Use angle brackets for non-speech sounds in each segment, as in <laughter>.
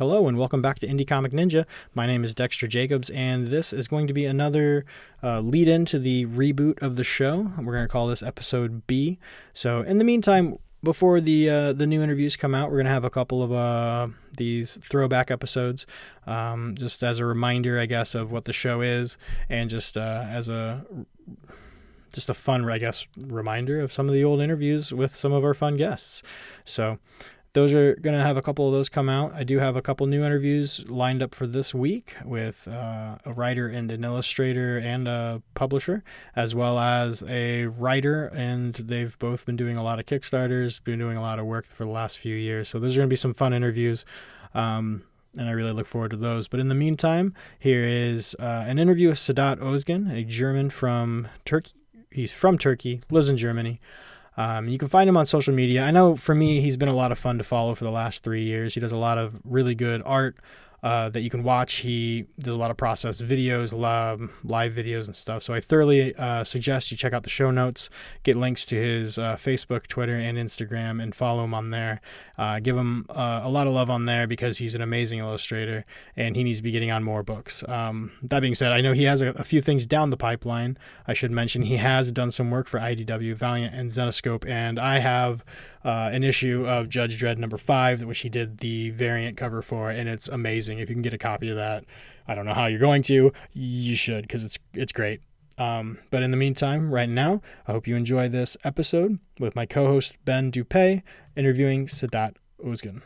Hello and welcome back to Indie Comic Ninja. My name is Dexter Jacobs, and this is going to be another uh, lead in to the reboot of the show. We're going to call this episode B. So, in the meantime, before the uh, the new interviews come out, we're gonna have a couple of uh, these throwback episodes, um, just as a reminder, I guess, of what the show is, and just uh, as a just a fun, I guess, reminder of some of the old interviews with some of our fun guests. So those are going to have a couple of those come out. I do have a couple new interviews lined up for this week with uh, a writer and an illustrator and a publisher, as well as a writer. And they've both been doing a lot of Kickstarters, been doing a lot of work for the last few years. So those are going to be some fun interviews. Um, and I really look forward to those. But in the meantime, here is uh, an interview with Sedat Ozgen, a German from Turkey. He's from Turkey, lives in Germany. Um, you can find him on social media. I know for me, he's been a lot of fun to follow for the last three years. He does a lot of really good art uh, that you can watch. He does a lot of process videos, live, live videos, and stuff. So I thoroughly uh, suggest you check out the show notes, get links to his uh, Facebook, Twitter, and Instagram, and follow him on there. Uh, give him uh, a lot of love on there because he's an amazing illustrator and he needs to be getting on more books. Um, that being said, I know he has a, a, few things down the pipeline. I should mention he has done some work for IDW, Valiant, and Zenescope, and I have uh, an issue of Judge Dredd number five, which he did the variant cover for, and it's amazing. If you can get a copy of that, I don't know how you're going to, you should because it's it's great. Um, but in the meantime, right now, I hope you enjoy this episode with my co-host Ben Dupay interviewing Sedat Ozgen.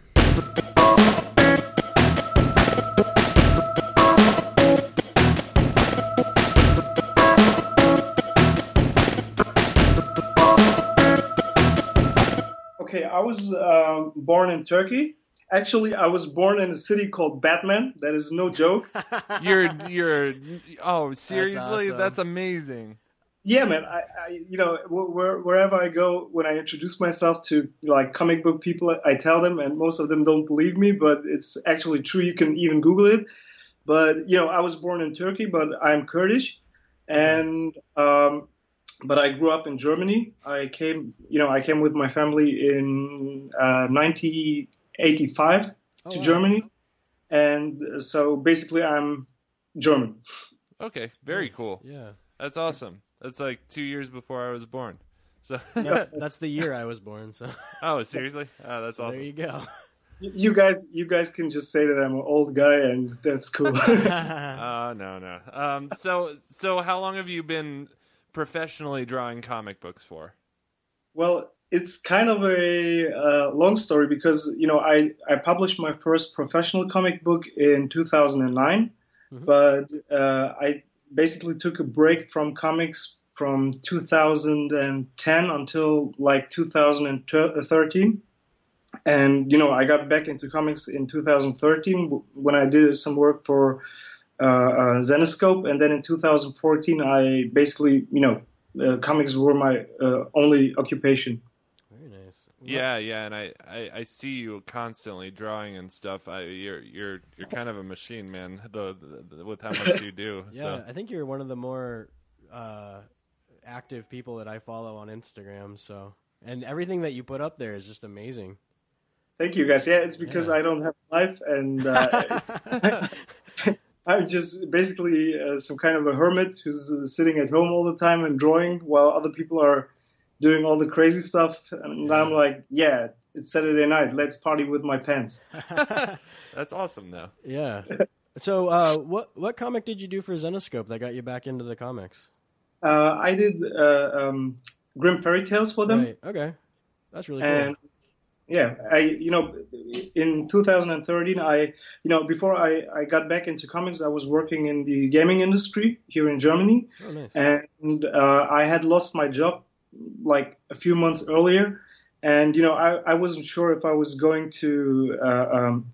I was uh, born in Turkey. Actually, I was born in a city called Batman. That is no joke. <laughs> you're you're oh seriously, that's, awesome. that's amazing. Yeah, man. I, I you know where, wherever I go, when I introduce myself to like comic book people, I tell them, and most of them don't believe me, but it's actually true. You can even Google it. But you know, I was born in Turkey, but I'm Kurdish, and um, but I grew up in Germany. I came, you know, I came with my family in uh, 1985 oh, to wow. Germany, and so basically I'm German. Okay, very cool. Yeah, that's awesome. That's like two years before I was born. So <laughs> that's, that's the year I was born. So oh, seriously? Oh, that's so awesome. There you go. You guys, you guys can just say that I'm an old guy, and that's cool. <laughs> uh, no, no. Um, so, so how long have you been? Professionally drawing comic books for? Well, it's kind of a uh, long story because you know I I published my first professional comic book in 2009, mm-hmm. but uh, I basically took a break from comics from 2010 until like 2013 and you know i got back into comics in 2013 when i did some work for uh, uh, Zenescope, and then in 2014, I basically, you know, uh, comics were my only occupation. Very nice. Yeah, yeah, and I, I, I, see you constantly drawing and stuff. I, you're you're you're kind of a machine, man. The, the, the with how much you do. <laughs> yeah, so. I think you're one of the more uh, active people that I follow on Instagram. So, and everything that you put up there is just amazing. Thank you, guys. Yeah, it's because yeah. I don't have life, and uh, <laughs> <laughs> I'm just basically uh, some kind of a hermit who's uh, sitting at home all the time and drawing while other people are doing all the crazy stuff. And yeah. I'm like, yeah, it's Saturday night. Let's party with my pants. <laughs> <laughs> That's awesome, though. Yeah. So, uh, what what comic did you do for Zenescope that got you back into the comics? Uh, I did uh, um, Grimm Fairy Tales for them. Right. Okay, that's really cool. And yeah, I you know in 2013 I you know before I, I got back into comics I was working in the gaming industry here in Germany oh, nice. and uh, I had lost my job like a few months earlier and you know I, I wasn't sure if I was going to uh, um,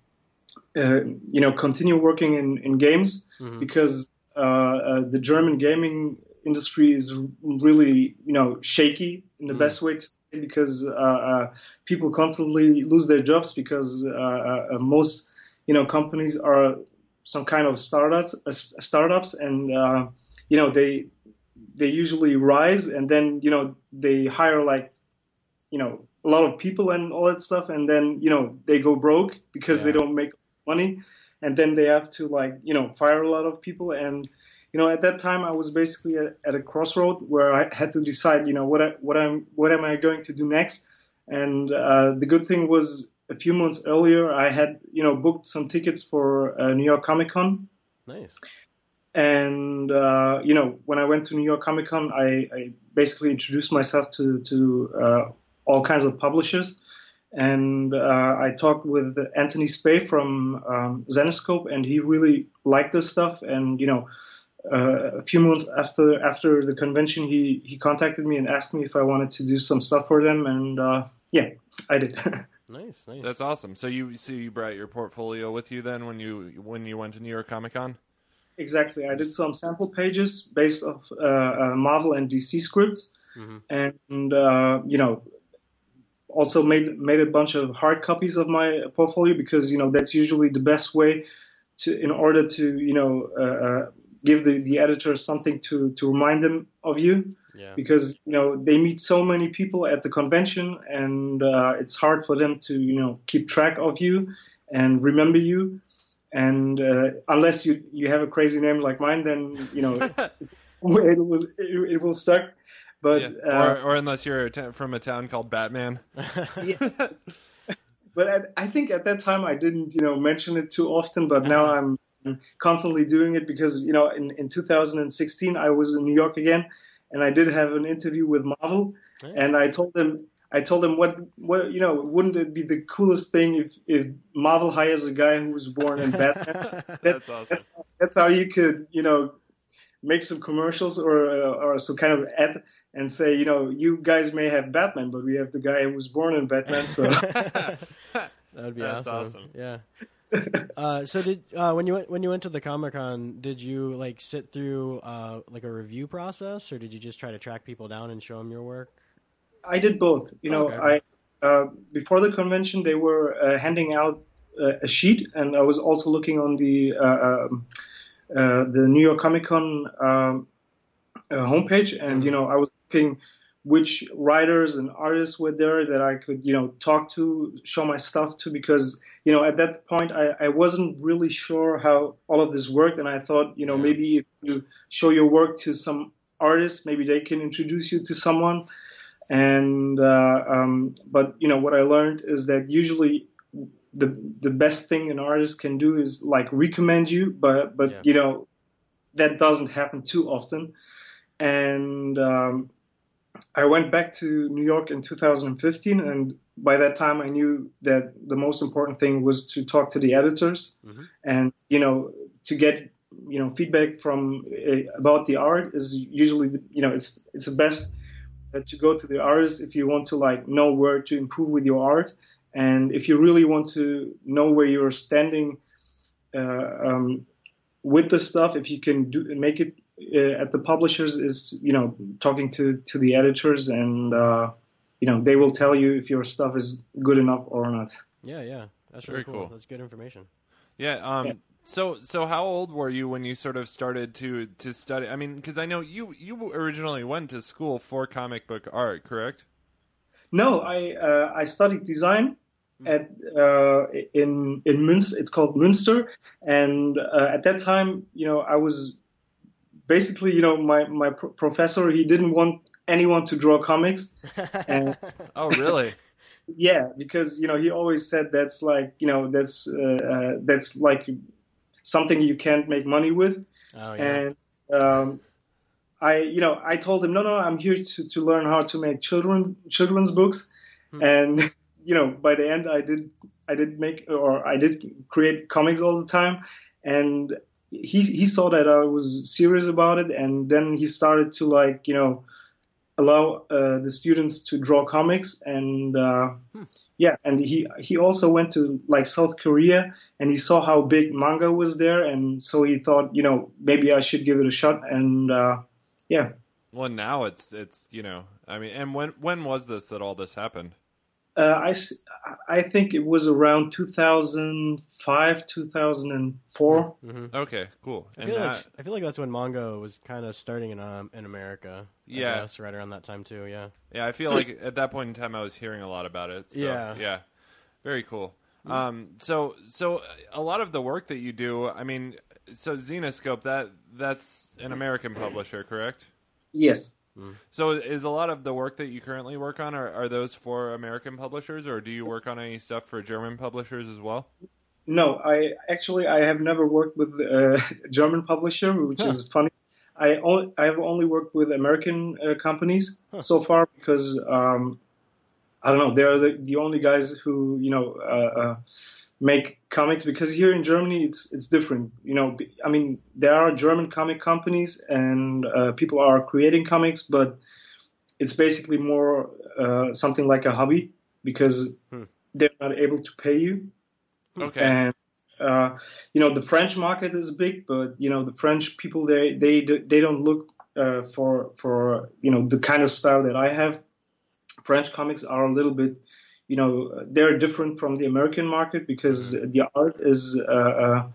uh, you know continue working in, in games mm-hmm. because uh, uh, the German gaming industry is really you know shaky in the mm. best way to say because uh, uh, people constantly lose their jobs because uh, uh most you know companies are some kind of startups uh, startups and uh, you know they they usually rise and then you know they hire like you know a lot of people and all that stuff and then you know they go broke because yeah. they don't make money, and then they have to like you know fire a lot of people. And you know at that time I was basically at, at a crossroad where I had to decide you know what I, what I'm what am I going to do next. And uh, the good thing was a few months earlier I had you know booked some tickets for uh, New York Comic Con. Nice. And uh, you know, when I went to New York Comic Con, I, I basically introduced myself to to uh, all kinds of publishers, and uh, I talked with Anthony Spay from um, Zenescope, and he really liked this stuff. And you know, uh, a few months after after the convention, he he contacted me and asked me if I wanted to do some stuff for them, and uh, yeah, I did. <laughs> Nice, nice. That's awesome. So you so you brought your portfolio with you then when you when you went to New York Comic Con? Exactly. I did some sample pages based off uh, uh, Marvel and DC scripts, Mhm. and uh, you know, also made made a bunch of hard copies of my portfolio because you know that's usually the best way to in order to you know uh, uh, give the the editors something to to remind them of you yeah. because you know they meet so many people at the convention and uh, it's hard for them to you know keep track of you and remember you and uh, unless you you have a crazy name like mine then you know <laughs> it will it, it will stuck but Yeah. uh, or, or unless you're from a town called Batman. <laughs> but I, I think at that time I didn't, you know, mention it too often. But now I'm constantly doing it because, you know, in, in 2016 I was in New York again, and I did have an interview with Marvel, Nice. and I told them, I told them what, what, you know, wouldn't it be the coolest thing if if Marvel hires a guy who was born in Batman? <laughs> That's awesome. That's that's how you could, you know, make some commercials or uh, or some kind of ad and say, you know, you guys may have Batman, but we have the guy who was born in Batman, so. <laughs> <laughs> that would be That's awesome. awesome. Yeah. Uh, so did uh, when you went when you went to the Comic Con, did you like sit through uh, like a review process, or did you just try to track people down and show them your work? I did both. You know, Okay. I uh, before the convention they were uh, handing out uh, a sheet, and I was also looking on the uh, um, uh, the New York Comic Con um, uh, homepage, and you know, I was looking which writers and artists were there that I could you know talk to, show my stuff to, because you know at that point I, I wasn't really sure how all of this worked, and I thought you know maybe if you show your work to some artists, maybe they can introduce you to someone and uh, um, but you know what I learned is that usually the the best thing an artist can do is like recommend you, but but Yeah. you know that doesn't happen too often. And um, I went back to New York in 2015, and by that time I knew that the most important thing was to talk to the editors, Mhm. and you know to get you know feedback from uh, about the art is usually the- you know it's it's the best uh, to go to the artist if you want to like know where to improve with your art and if you really want to know where you're standing uh, um, with the stuff if you can do make it at the publishers is you know talking to to the editors and uh, you know they will tell you if your stuff is good enough or not Yeah, yeah, that's Very really cool. cool. That's good information. Yeah. Um. Yes. So so how old were you when you sort of started to to study? I mean, because I know you you originally went to school for comic book art, correct? No, I uh, I studied design at uh, in in Münster. It's called Münster, and uh, at that time, you know, I was basically, you know, my my pro- professor he didn't want anyone to draw comics, and <laughs> Oh, really? <laughs> yeah, because you know he always said that's like you know that's uh, uh, that's like something you can't make money with, oh yeah. and um, I, you know, I told him, no, no, I'm here to, to learn how to make children children's books, Hmm. and <laughs> you know, by the end, I did I did make or I did create comics all the time, and he he saw that I was serious about it, and then he started to like you know allow uh, the students to draw comics and. Uh, yeah, and he he also went to like South Korea and he saw how big manga was there, and so he thought, you know, maybe I should give it a shot. And uh, yeah, Well, now it's it's you know, I mean, and when when was this that all this happened? Uh, I s- I think it was around 2005, 2004. hmm Okay, cool. I And feel like I feel like that's when manga was kind of starting in um, in America. I Yeah. guess, right around that time too. Yeah. yeah, I feel like at that point in time I was hearing a lot about it. So, Yeah. yeah, very cool. Um, so so a lot of the work that you do, I mean, so Zenescope that that's an American publisher, correct? Yes. So is a lot of the work that you currently work on are, are those for American publishers, or do you work on any stuff for German publishers as well? No, I actually I have never worked with a <laughs> German publisher, which is funny. I only, I have only worked with American uh, companies so far because um, I don't know they're the, the only guys who you know uh, uh, make comics because here in Germany it's it's different. You know, I mean there are German comic companies and uh, people are creating comics, but it's basically more uh, something like a hobby because they're not able to pay you. Okay. And uh, you know the French market is big, but you know the French people they they they don't look uh, for for you know the kind of style that I have. French comics are a little bit, you know, they're different from the American market because the art is, uh, uh,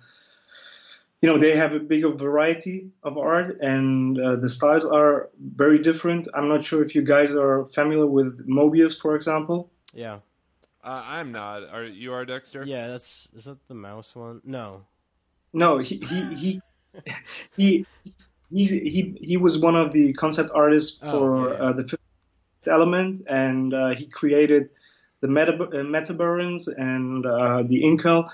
you know, they have a bigger variety of art and uh, the styles are very different. I'm not sure if you guys are familiar with Moebius, for example. Yeah. Uh, I'm not. Are you are Dexter? Yeah, that's is that the mouse one? No. No, he he he <laughs> he he's, he he was one of the concept artists Oh, for yeah, yeah. Uh, the Fifth Element, and uh, he created the meta uh, Metabarons and uh, the Incal.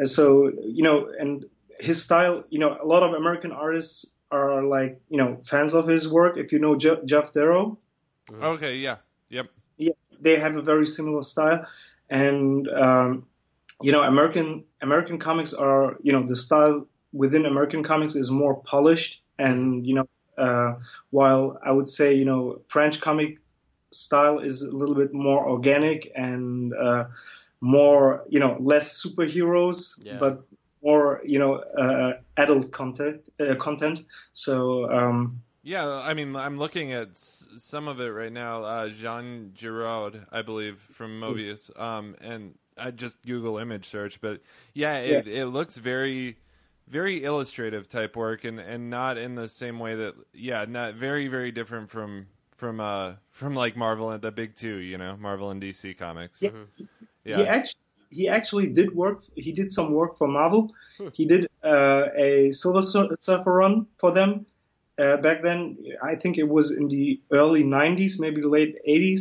Uh, So you know, and his style, you know, a lot of American artists are like you know fans of his work. If you know Je- Geof Darrow, Okay. Yeah. Yep. yeah, they have a very similar style, and um, you know, American American comics are you know the style within American comics is more polished, and you know, uh, while I would say you know French comic style is a little bit more organic and uh, more you know less superheroes, Yeah. but more you know uh, adult content uh, content. So. Um, Yeah, I mean, I'm looking at s- some of it right now. Uh, Jean Giraud, I believe, from Moebius, um, and I just Google image search, but yeah, it, it looks very, very illustrative type work, and, and not in the same way that, yeah, not very, very different from from uh from like Marvel and the big two, you know, Marvel and DC comics. Yeah. Yeah. He actually he actually did work. He did some work for Marvel. He did uh, a Silver Surfer run for them uh, back then. I think it was in the early '90s, maybe late '80s.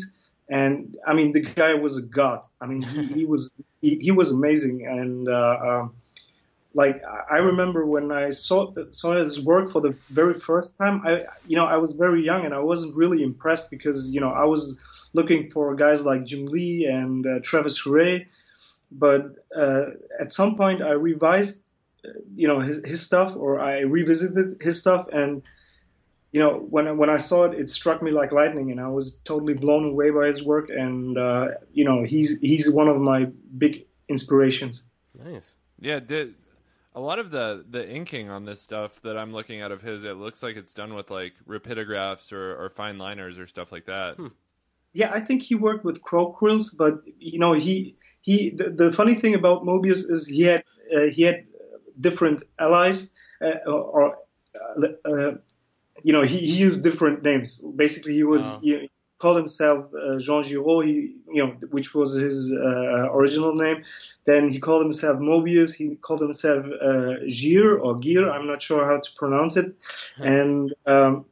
And I mean, the guy was a god. I mean, he, he <laughs> was he, he was amazing. And uh, um, like I remember when I saw saw his work for the very first time, I you know I was very young and I wasn't really impressed because you know I was looking for guys like Jim Lee and uh, Travis Ray, but uh, at some point I revised you know his his stuff or I revisited his stuff and you know when when I saw it it struck me like lightning and I was totally blown away by his work and uh, you know he's he's one of my big inspirations. Nice. Yeah, did a lot of the the inking on this stuff that I'm looking at of his, it looks like it's done with like rapidographs or, or fine liners or stuff like that. Yeah, I think he worked with Crow Quills, but you know, he he. The, the funny thing about Moebius is he had uh, he had different allies, uh, or uh, uh, you know, he, he used different names. Basically, he was Oh. he called himself uh, Jean Giraud, he you know, which was his uh, original name. Then he called himself Moebius. He called himself uh, Gir or Gir. I'm not sure how to pronounce it, and. Um,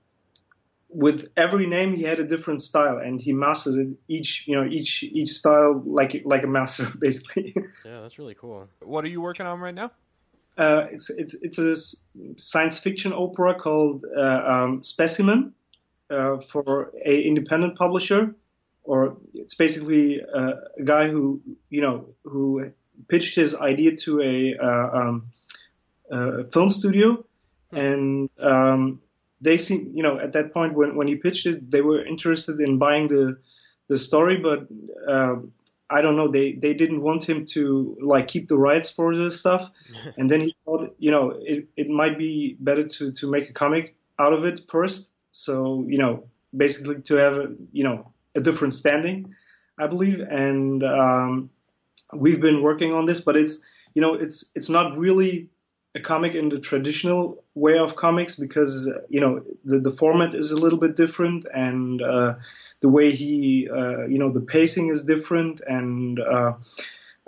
with every name he had a different style and he mastered each you know each each style like like a master <laughs> basically Yeah, that's really cool. What are you working on right now? uh, it's it's it's a science fiction opera called uh, um, Specimen uh, for a independent publisher or it's basically uh, a guy who you know who pitched his idea to a uh, um, uh, film studio. And um, they seem you know at that point when, when he pitched it they were interested in buying the the story but uh, I don't know they they didn't want him to like keep the rights for this stuff. <laughs> And then he thought you know it, it might be better to to make a comic out of it first so you know basically to have you know a different standing I believe. And um, we've been working on this but it's you know it's it's not really a comic in the traditional way of comics because you know the, the format is a little bit different and uh, the way he uh, you know the pacing is different. And uh,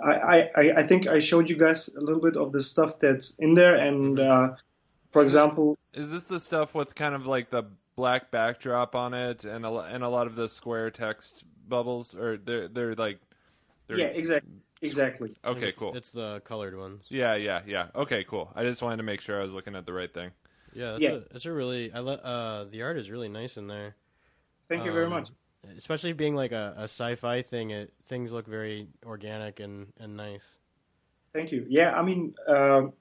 I, I, I think I showed you guys a little bit of the stuff that's in there, and uh, for example, Is this the stuff with kind of like the black backdrop on it and a, and a lot of the square text bubbles, or they're they're like, they're, yeah, exactly, exactly. Okay, it's- cool. It's the colored ones. Yeah, yeah, yeah. Okay, cool. I just wanted to make sure I was looking at the right thing. Yeah, that's Yeah. a it's a really I lo- uh the art is really nice in there. Thank you very Um, much. Especially being like a, a sci-fi thing, it things look very organic and, and nice. Thank you. Yeah, I mean, um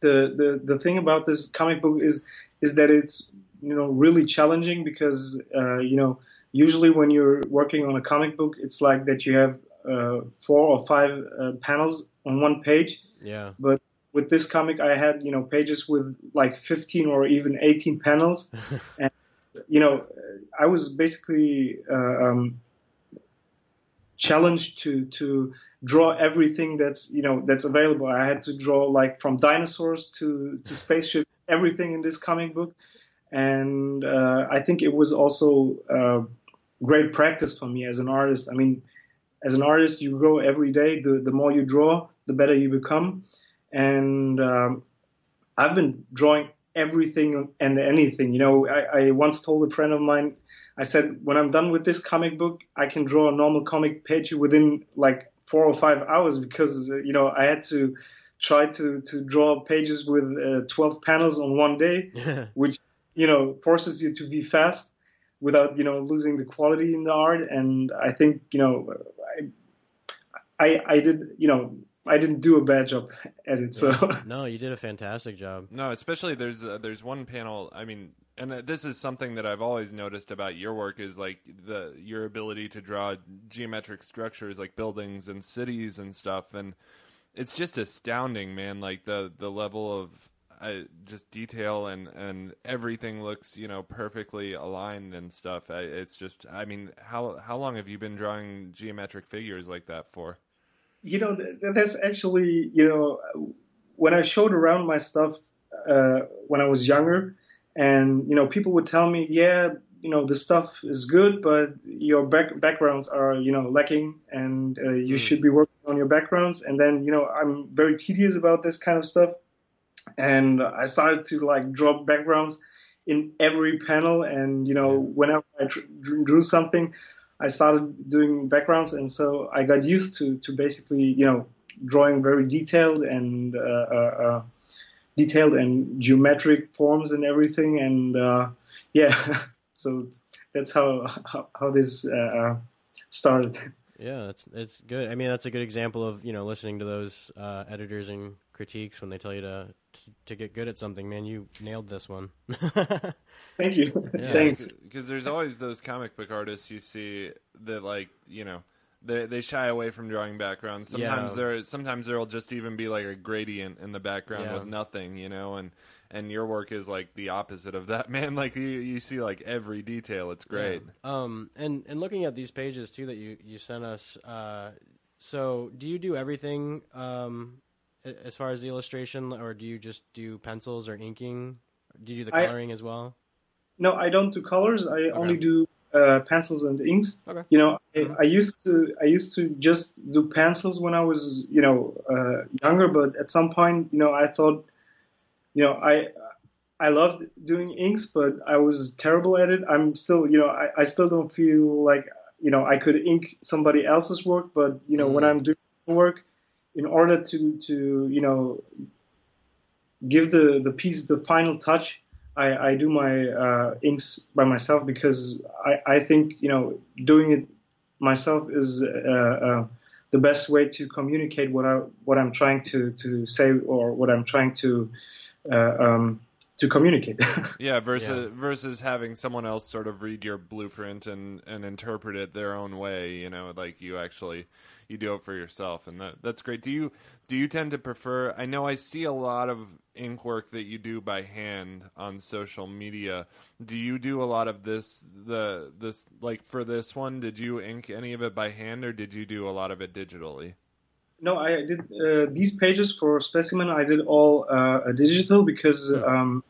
the the the thing about this comic book is is that it's you know really challenging because uh, you know usually when you're working on a comic book, it's like that you have uh, four or five uh, panels on one page. Yeah. But with this comic, I had you know pages with like 15 or even 18 panels, <laughs> and you know I was basically uh, um, challenged to to draw everything that's you know that's available. I had to draw like from dinosaurs to to spaceships, everything in this comic book, and uh, I think it was also uh, great practice for me as an artist. I mean, as an artist, you grow every day. The the more you draw, the better you become, and um, I've been drawing everything and anything. You know, I, I once told a friend of mine. I said, when I'm done with this comic book, I can draw a normal comic page within like four or five hours because you know I had to try to to draw pages with uh, 12 panels on one day, <laughs> which you know forces you to be fast without you know losing the quality in the art. And I think you know I I, I did you know I didn't do a bad job <laughs> at it. So <laughs> no, you did a fantastic job. No, especially there's uh, there's one panel. I mean, and uh, this is something that I've always noticed about your work is like the your ability to draw geometric structures like buildings and cities and stuff, and it's just astounding, man. Like the the level of uh, just detail and and everything looks you know perfectly aligned and stuff. I, it's just, I mean, how how long have you been drawing geometric figures like that for? you know th- that's actually you know when I showed around my stuff uh, when I was younger, and you know people would tell me, yeah, you know the stuff is good, but your back- backgrounds are you know lacking, and uh, you should be working on your backgrounds. And then you know I'm very tedious about this kind of stuff, and I started to like draw backgrounds in every panel, and you know whenever I tr- drew something. I started doing backgrounds, and so I got used to to basically, you know, drawing very detailed and uh, uh, uh, detailed and geometric forms and everything. And uh, yeah, <laughs> so that's how how, how this uh, uh, started. <laughs> Yeah, that's it's good. I mean, that's a good example of you know listening to those uh, editors and critiques when they tell you to, to to get good at something. Man, you nailed this one. <laughs> Thank you. Yeah. Thanks. because there's always those comic book artists you see that like you know they they shy away from drawing backgrounds. Sometimes Yeah. there sometimes there'll just even be like a gradient in the background Yeah. with nothing, you know, and and your work is like the opposite of that, <laughs> man. Like you you see like every detail. It's great. Um, and and looking at these pages too that you you sent us. Uh, so do you do everything um, a- as far as the illustration, or do you just do pencils or inking? Do you do the I- coloring as well? No, I don't do colors. I only do uh, pencils and inks. Okay. You know, I, I used to I used to just do pencils when I was you know uh, younger, but at some point, you know, I thought, you know, I I loved doing inks, but I was terrible at it. I'm still, you know, I, I still don't feel like you know I could ink somebody else's work, but you know, when I'm doing work, in order to to you know give the the piece the final touch. I, I do my uh, inks by myself because I, I think you know doing it myself is uh, uh, the best way to communicate what I what I'm trying to, to say or what I'm trying to uh, um, to communicate. <laughs> Yeah, versus versus having someone else sort of read your blueprint and and interpret it their own way. You know, like you actually you do it for yourself, and that that's great. Do you do you tend to prefer? I know I see a lot of ink work that you do by hand on social media. Do you do a lot of this? The this like for this one, did you ink any of it by hand, or did you do a lot of it digitally? No, I did uh, these pages for specimen. I did all uh, digital because um,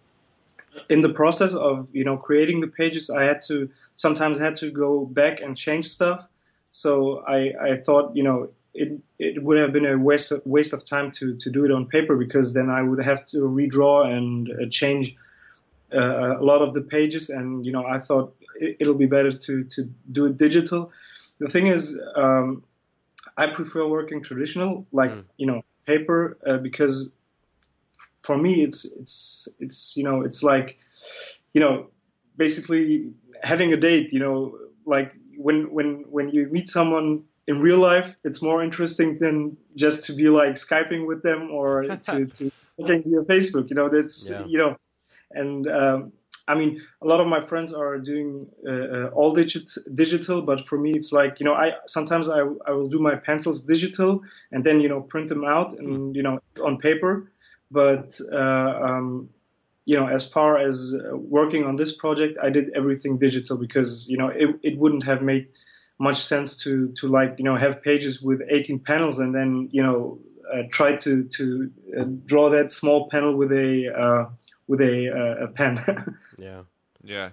in the process of you know creating the pages, I had to sometimes had to go back and change stuff. So I, I thought you know it it would have been a waste of, waste of time to to do it on paper because then I would have to redraw and uh, change uh, a lot of the pages, and you know I thought it, will be better to to do it digital. The thing is, um, I prefer working traditional, like mm. you know paper, uh, because for me it's it's it's you know it's like you know basically having a date. You know, like when when when you meet someone in real life, it's more interesting than just to be like skyping with them or <laughs> to to looking via Facebook. You know, that's yeah. you know, and um, I mean, a lot of my friends are doing uh, uh, all digit, digital, but for me, it's like you know, I sometimes I, I will do my pencils digital and then you know print them out and mm. you know on paper. But uh, um, you know, as far as working on this project, I did everything digital because you know it, it wouldn't have made much sense to to like you know have pages with 18 panels and then you know uh, try to to uh, draw that small panel with a uh, with a uh, a pen. <laughs> yeah. Yeah.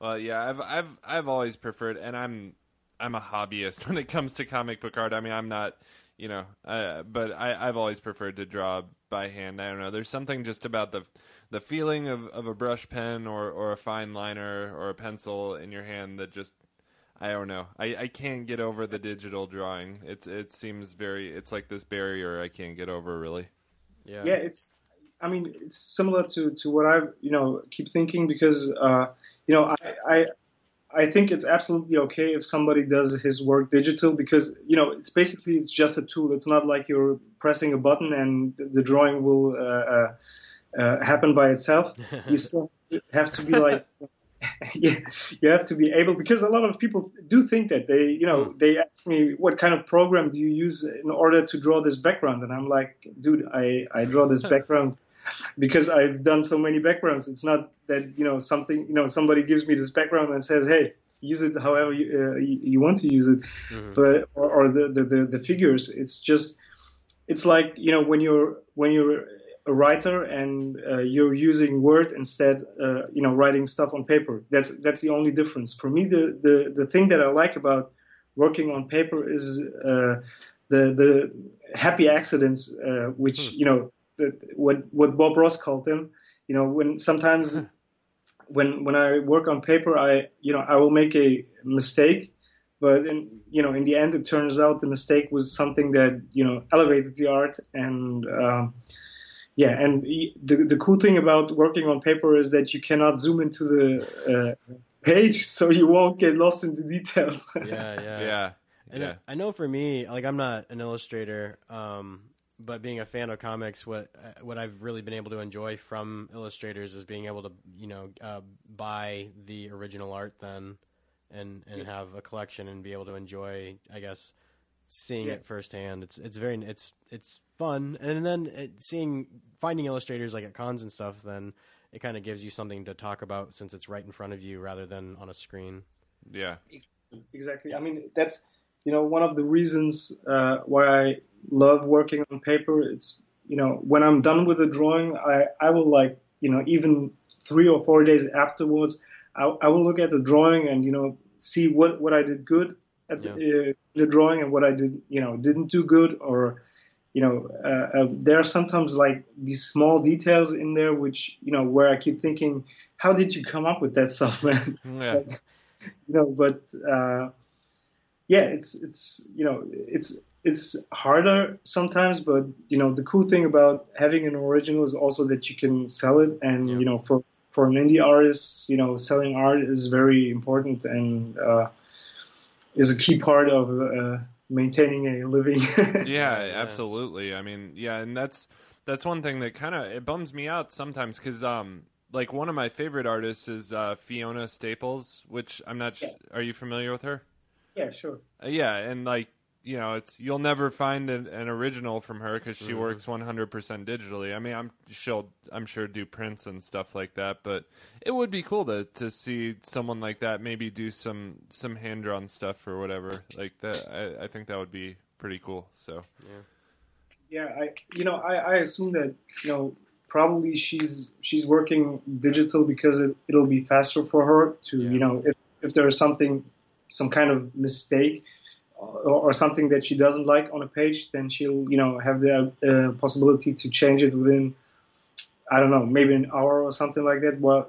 Well, yeah, I've I've I've always preferred, and I'm I'm a hobbyist <laughs> when it comes to comic book art. I mean, I'm not, you know, uh, but I I've always preferred to draw by hand. I don't know. There's something just about the the feeling of, of a brush pen or or a fine liner or a pencil in your hand that just I don't know. I, I can't get over the digital drawing. It's it seems very it's like this barrier I can't get over really. Yeah. Yeah, it's I mean, it's similar to, to what I, you know, keep thinking because, uh, you know, I, I, I think it's absolutely okay if somebody does his work digital because, you know, it's basically, it's just a tool. It's not like you're pressing a button and the drawing will, uh, uh, uh happen by itself. You <laughs> still have to be like, <laughs> yeah, you have to be able because a lot of people do think that they, you know, hmm. they ask me what kind of program do you use in order to draw this background, and I'm like, dude, I I draw this <laughs> background because I've done so many backgrounds. It's not that you know something you know somebody gives me this background and says, hey, use it however you, uh, you want to use it, mm-hmm. but or, or the, the, the the figures. It's just it's like you know when you're when you're a writer and uh, you're using Word instead, uh, you know, writing stuff on paper. That's that's the only difference. For me, the the the thing that I like about working on paper is uh, the the happy accidents, uh, which hmm. you know what what Bob Ross called them. You know, when sometimes <laughs> when when I work on paper, I you know I will make a mistake, but in you know in the end it turns out the mistake was something that you know elevated the art and. Um, yeah, and the the cool thing about working on paper is that you cannot zoom into the uh, page, <laughs> so you won't get lost in the details. <laughs> yeah, yeah, yeah. And yeah. I know for me, like I'm not an illustrator, um, but being a fan of comics, what uh, what I've really been able to enjoy from illustrators is being able to you know uh, buy the original art then, and and yeah. have a collection and be able to enjoy, I guess, seeing yeah. it firsthand. It's it's very it's it's fun, and then it, seeing finding illustrators like at cons and stuff. Then it kind of gives you something to talk about since it's right in front of you rather than on a screen. Yeah, exactly. I mean that's you know one of the reasons uh, why I love working on paper. It's you know when I'm done with a drawing, I I will like you know even three or four days afterwards, I, I will look at the drawing and you know see what what I did good at yeah. the, uh, the drawing and what I did you know didn't do good or you know uh, uh, there are sometimes like these small details in there which you know where I keep thinking how did you come up with that stuff <laughs> man yeah. <laughs> you know but uh, yeah, it's it's you know it's it's harder sometimes, but you know the cool thing about having an original is also that you can sell it, and yeah. you know for for an indie artist, you know selling art is very important and uh, is a key part of uh, maintaining a living. <laughs> yeah, absolutely. I mean, yeah, and that's that's one thing that kind of it bums me out sometimes because um like one of my favorite artists is uh, Fiona Staples, which I'm not. Yeah. Sh- are you familiar with her? Yeah, sure. Uh, yeah, and like you know, it's you'll never find an, an original from her because she mm-hmm. works 100% digitally. I mean, I'm she'll I'm sure do prints and stuff like that, but it would be cool to to see someone like that maybe do some some hand drawn stuff or whatever like that. I, I think that would be pretty cool. So yeah, yeah. I you know I, I assume that you know probably she's she's working digital because it, it'll be faster for her to yeah. you know if if there's something some kind of mistake or, or something that she doesn't like on a page, then she'll you know have the uh, possibility to change it within I don't know maybe an hour or something like that. Well,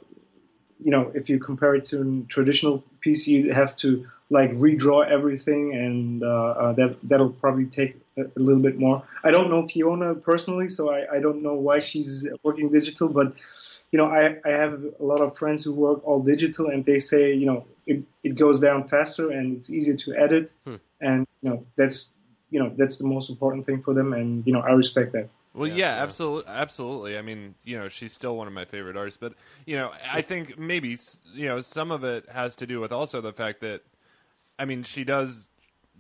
you know if you compare it to a traditional piece, you have to like redraw everything, and uh, uh, that that'll probably take a, a, little bit more. I don't know Fiona personally, so I, I don't know why she's working digital, but you know, I, I have a lot of friends who work all digital and they say, you know, it, it goes down faster and it's easier to edit. Hmm. And, you know, that's, you know, that's the most important thing for them. And, you know, I respect that. Well, yeah, yeah, absolutely, absolutely. I mean, you know, she's still one of my favorite artists, but you know, I think maybe you know some of it has to do with also the fact that, I mean, she does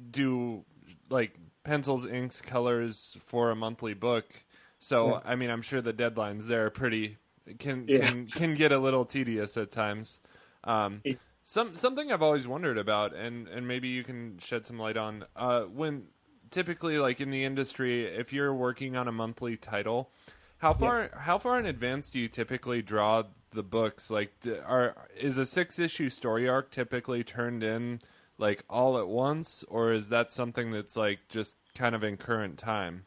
do like pencils, inks, colors for a monthly book. So, yeah. I mean, I'm sure the deadlines there are pretty can yeah. can can get a little tedious at times. Um, some something I've always wondered about, and and maybe you can shed some light on uh, when typically like in the industry, if you're working on a monthly title, how far yeah. how far in advance do you typically draw the books? Like, are is a six issue story arc typically turned in like all at once, or is that something that's like just kind of in current time?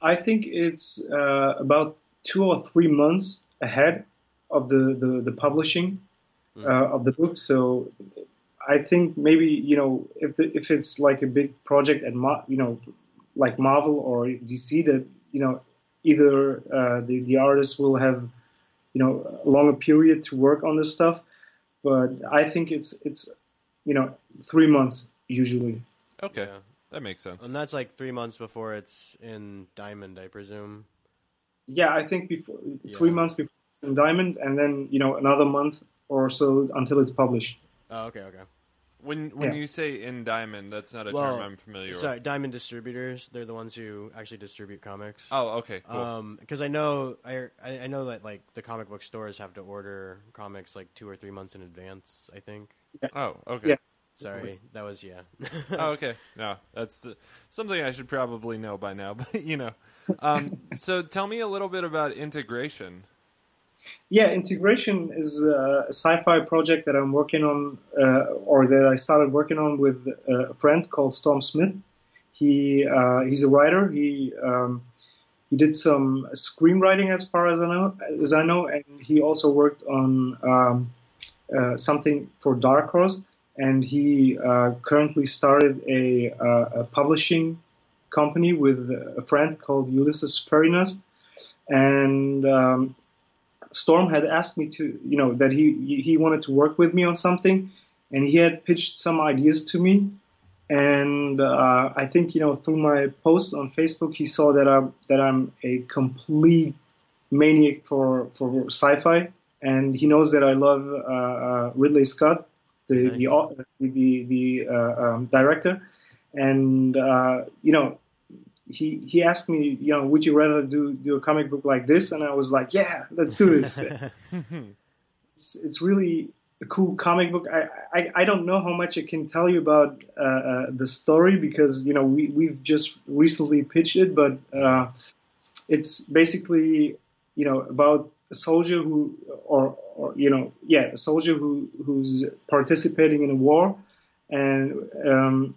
I think it's uh, about two or three months ahead of the, the, the publishing mm. uh, of the book. So I think maybe you know if the, if it's like a big project at Ma- you know like Marvel or DC that you know either uh, the the artist will have you know a longer period to work on this stuff, but I think it's it's you know three months usually. Okay, yeah. that makes sense. And that's like three months before it's in Diamond, I presume. Yeah, I think before yeah. three months before it's in Diamond, and then you know another month or so until it's published. Oh, okay, okay. When when yeah. you say in Diamond, that's not a well, term I'm familiar with. sorry, with. Diamond distributors, they're the ones who actually distribute comics. Oh, okay, cool. Um, because I know I I know that like the comic book stores have to order comics like two or three months in advance. I think. Yeah. Oh, okay. Yeah. Sorry, <laughs> that was yeah. oh, okay. No, that's uh, something I should probably know by now, <laughs> but you know. Um, <laughs> so tell me a little bit about integration. Yeah, integration is a sci-fi project that I'm working on, uh, or that I started working on with uh, a friend called Storm Smith. He uh, he's a writer. He um, he did some screenwriting as far as I know, as I know, and he also worked on um, uh, something for Dark Horse and he uh, currently started a, uh, a, publishing company with a friend called Ulysses Ferinas. And um, Storm had asked me to, you know, that he he wanted to work with me on something, and he had pitched some ideas to me. And uh, I think, you know, through my post on Facebook, he saw that I'm that I'm a complete maniac for for sci-fi, and he knows that I love uh, uh, Ridley Scott the the the, the uh, um, director, and uh, you know he he asked me, you know, would you rather do do a comic book like this? And I was like, yeah, let's do this. <laughs> it's it's really a cool comic book. I, I, I don't know how much I can tell you about uh, uh, the story because you know we we've just recently pitched it, but uh, it's basically you know about a soldier who, or, or you know, yeah, a soldier who who's participating in a war, and um,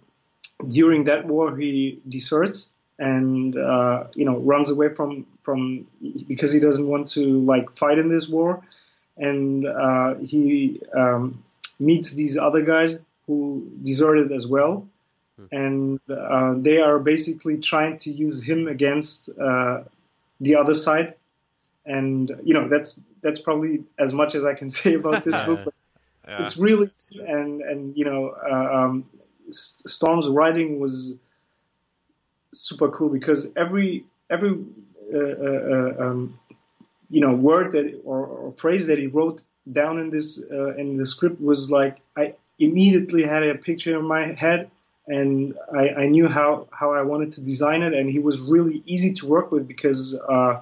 during that war he deserts and uh, you know runs away from from because he doesn't want to like fight in this war, and uh, he um, meets these other guys who deserted as well, hmm. and uh, they are basically trying to use him against uh, the other side and you know that's that's probably as much as I can <laughs> say about this book. <laughs> Yeah. It's really and and you know uh, um, Storm's writing was super cool because every every uh, uh, uh, um, you know word that or, or, phrase that he wrote down in this uh, in the script was like I immediately had a picture in my head and I, I, knew how how I wanted to design it and he was really easy to work with because uh,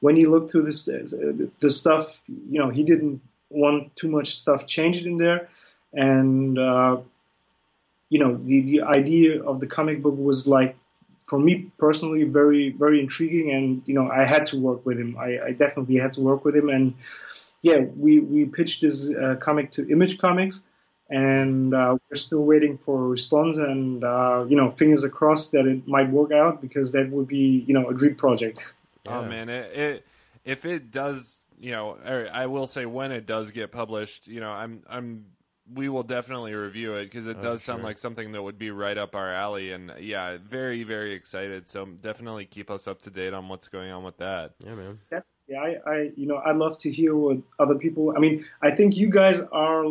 when he looked through this the stuff, you know, he didn't want too much stuff changed in there, and uh, you know, the the idea of the comic book was like for me personally very very intriguing, and you know, I had to work with him. I, I definitely had to work with him, and yeah, we we pitched this uh, comic to Image Comics, and uh, we're still waiting for a response. And uh, you know, fingers crossed that it might work out because that would be you know a dream project. <laughs> Oh man, it, it if it does, you know, I will say when it does get published, you know, I'm I'm we will definitely review it because it does sound sure. like something that would be right up our alley, and yeah, very very excited. So definitely keep us up to date on what's going on with that. Yeah, man. Yeah, I, I, you know, I'd love to hear what other people. I mean, I think you guys are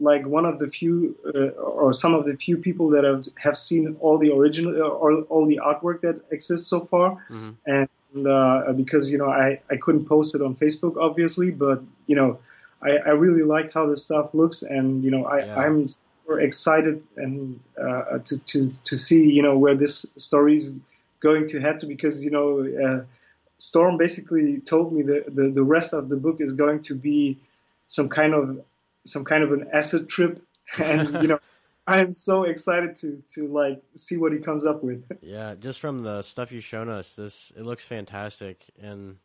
like one of the few, uh, or some of the few people that have have seen all the original, uh, all, all the artwork that exists so far, Mhm. and uh, because you know, I, I couldn't post it on Facebook, obviously, but you know, I, I really like how the stuff looks, and you know, I, Yeah. I'm super excited and uh, to to to see you know where this story is going to head to, because you know. Uh, Storm basically told me that the, the rest of the book is going to be some kind of some kind of an acid trip, <laughs> and you know <laughs> <laughs> I am so excited to to like see what he comes up with. <laughs> Yeah, just from the stuff you've shown us, this it looks fantastic, and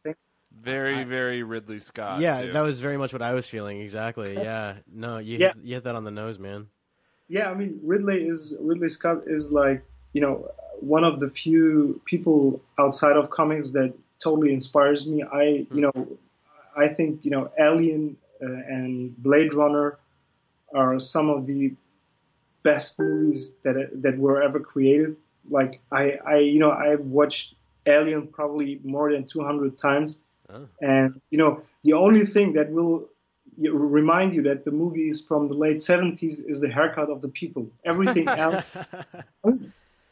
Very very Ridley Scott. yeah, too. that was very much what I was feeling. Exactly. <laughs> Yeah. No, you Yeah. hit, you hit that on the nose, man. yeah, I mean Ridley is Ridley Scott is like you know one of the few people outside of comics that totally inspires me. I you know I think you know Alien uh, and Blade Runner are some of the best movies that that were ever created. Like I I you know I've watched Alien probably more than 200 times. Oh. And you know, the only thing that will remind you that the movie is from the late 70s is the haircut of the people. Everything <laughs> else,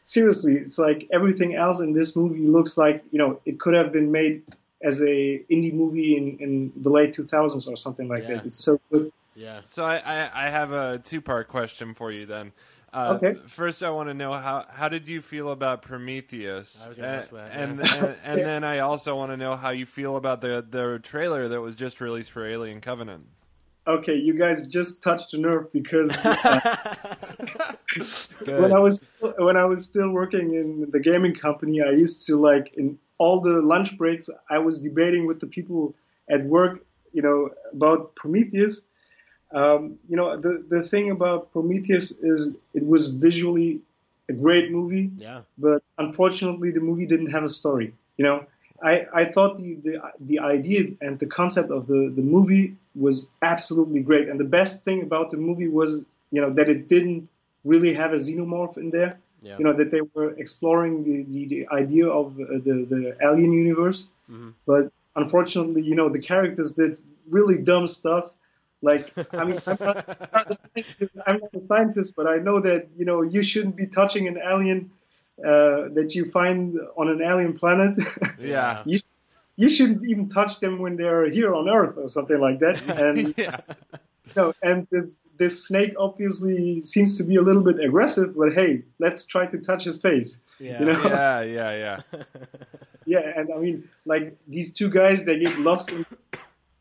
seriously, it's like everything else in this movie looks like you know it could have been made as a indie movie in, in the late 2000s or something like Yeah. that. It's so good. Yeah. So I, I, I have a two part question for you then. Uh, Okay. First, I want to know how how did you feel about Prometheus? I was gonna and, ask that, and, yeah. <laughs> and and then I also want to know how you feel about the the trailer that was just released for Alien Covenant. Okay, you guys just touched a nerve because Good. <laughs> when I was when I was still working in the gaming company, I used to like in all the lunch breaks, I was debating with the people at work, you know, about Prometheus. Um, you know, the the thing about Prometheus is it was visually a great movie, yeah. but unfortunately, the movie didn't have a story. You know, I, I thought the, the the idea and the concept of the, the movie was absolutely great, and the best thing about the movie was you know that it didn't really have a xenomorph in there. Yeah. You know that they were exploring the, the, the idea of uh, the the alien universe, Mhm. but unfortunately, you know the characters did really dumb stuff. Like, I mean, I'm not, I'm not a scientist, I'm not a scientist, but I know that you know you shouldn't be touching an alien uh, that you find on an alien planet. <laughs> Yeah. <laughs> you you shouldn't even touch them when they're here on Earth or something like that. <laughs> And yeah. you know, and this this snake obviously seems to be a little bit aggressive, but hey, let's try to touch his face. Yeah. You know? Yeah, yeah, yeah. Yeah, and I mean, like these two guys, they get lost in,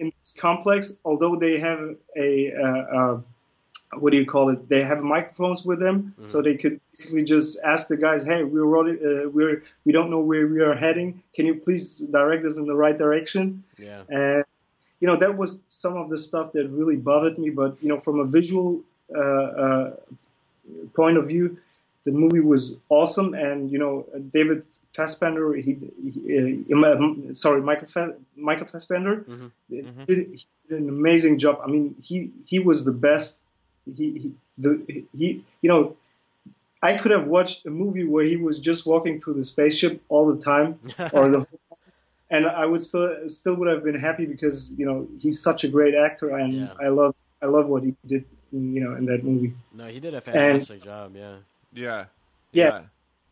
in this complex, although they have a, uh, uh, what do you call it? They have microphones with them, so they could basically just ask the guys, "Hey, we're already, uh, we're we don't know where we are heading. Can you please direct us in the right direction?" Yeah. And you know, that was some of the stuff that really bothered me. But you know, from a visual uh, uh, point of view, the movie was awesome. And you know, David Fassbender, he, he uh, sorry, Michael Fa- Michael Fassbender Mhm. Did, he did an amazing job. I mean, he he was the best. He, he the he you know. I could have watched a movie where he was just walking through the spaceship all the time, <laughs> or the and I would still still would have been happy because you know he's such a great actor and Yeah. I love I love what he did in, you know in that movie. No, he did a fantastic job. Yeah. Yeah. Yeah.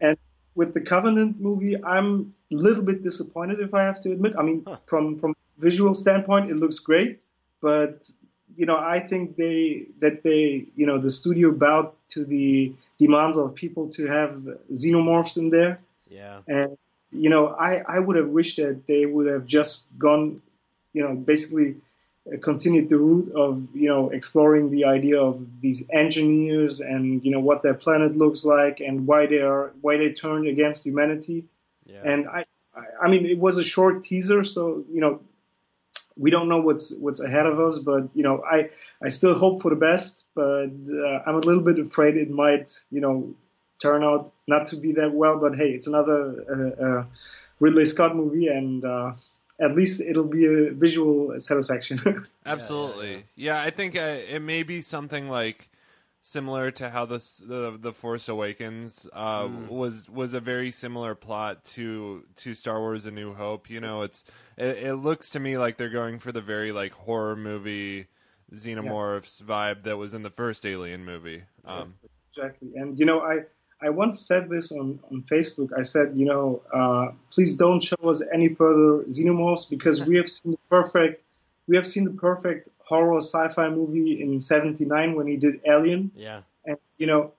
And with the Covenant movie, I'm a little bit disappointed if I have to admit. I mean, Huh. from from visual standpoint, it looks great, but you know I think they that they you know the studio bowed to the demands of people to have xenomorphs in there. Yeah. And you know, I, I would have wished that they would have just gone, you know, basically continued the route of you know exploring the idea of these engineers and you know what their planet looks like and why they are why they turned against humanity. Yeah. And I, I mean, it was a short teaser, so you know, we don't know what's what's ahead of us, but you know, I I still hope for the best, but uh, I'm a little bit afraid it might, you know, turn out not to be that well. But hey, it's another uh, uh, Ridley Scott movie, and uh, at least it'll be a visual satisfaction. <laughs> Absolutely, yeah, yeah. yeah I think uh, it may be something like similar to how the the, the Force Awakens uh, mm. was was a very similar plot to to Star Wars: A New Hope. You know, it's it, it looks to me like they're going for the very like horror movie xenomorphs yeah. vibe that was in the first Alien movie. Um, exactly, and you know, I I once said this on on Facebook. I said, you know, uh, please don't show us any further xenomorphs because we have seen the perfect we have seen the perfect horror sci-fi movie in '79 when he did Alien. Yeah, and you know,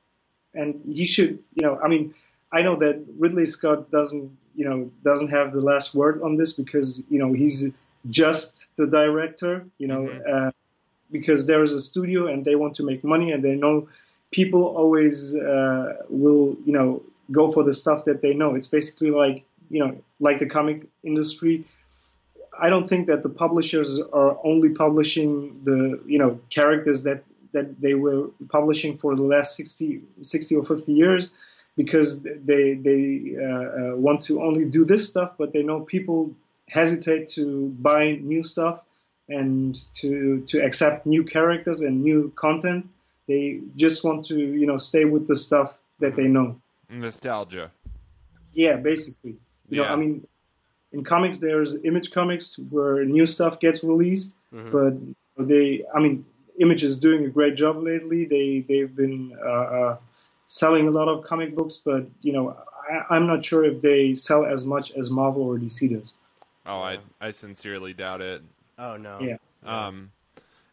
and he should, you know, I mean, I know that Ridley Scott doesn't, you know, doesn't have the last word on this because you know he's just the director, you know, mm-hmm. uh, because there is a studio and they want to make money and they know people always uh, will, you know, go for the stuff that they know. It's basically like, you know, like the comic industry I don't think that the publishers are only publishing the you know characters that that they were publishing for the last 60, 60 or 50 years because they they uh, uh, want to only do this stuff, but they know people hesitate to buy new stuff and to to accept new characters and new content. They just want to you know stay with the stuff that they know. Nostalgia. Yeah, basically. You yeah. know, I mean, in comics there's image comics where new stuff gets released mm-hmm. but they i mean image is doing a great job lately they they've been uh, uh, selling a lot of comic books but you know I, i'm not sure if they sell as much as marvel or dc does oh i i sincerely doubt it oh no yeah um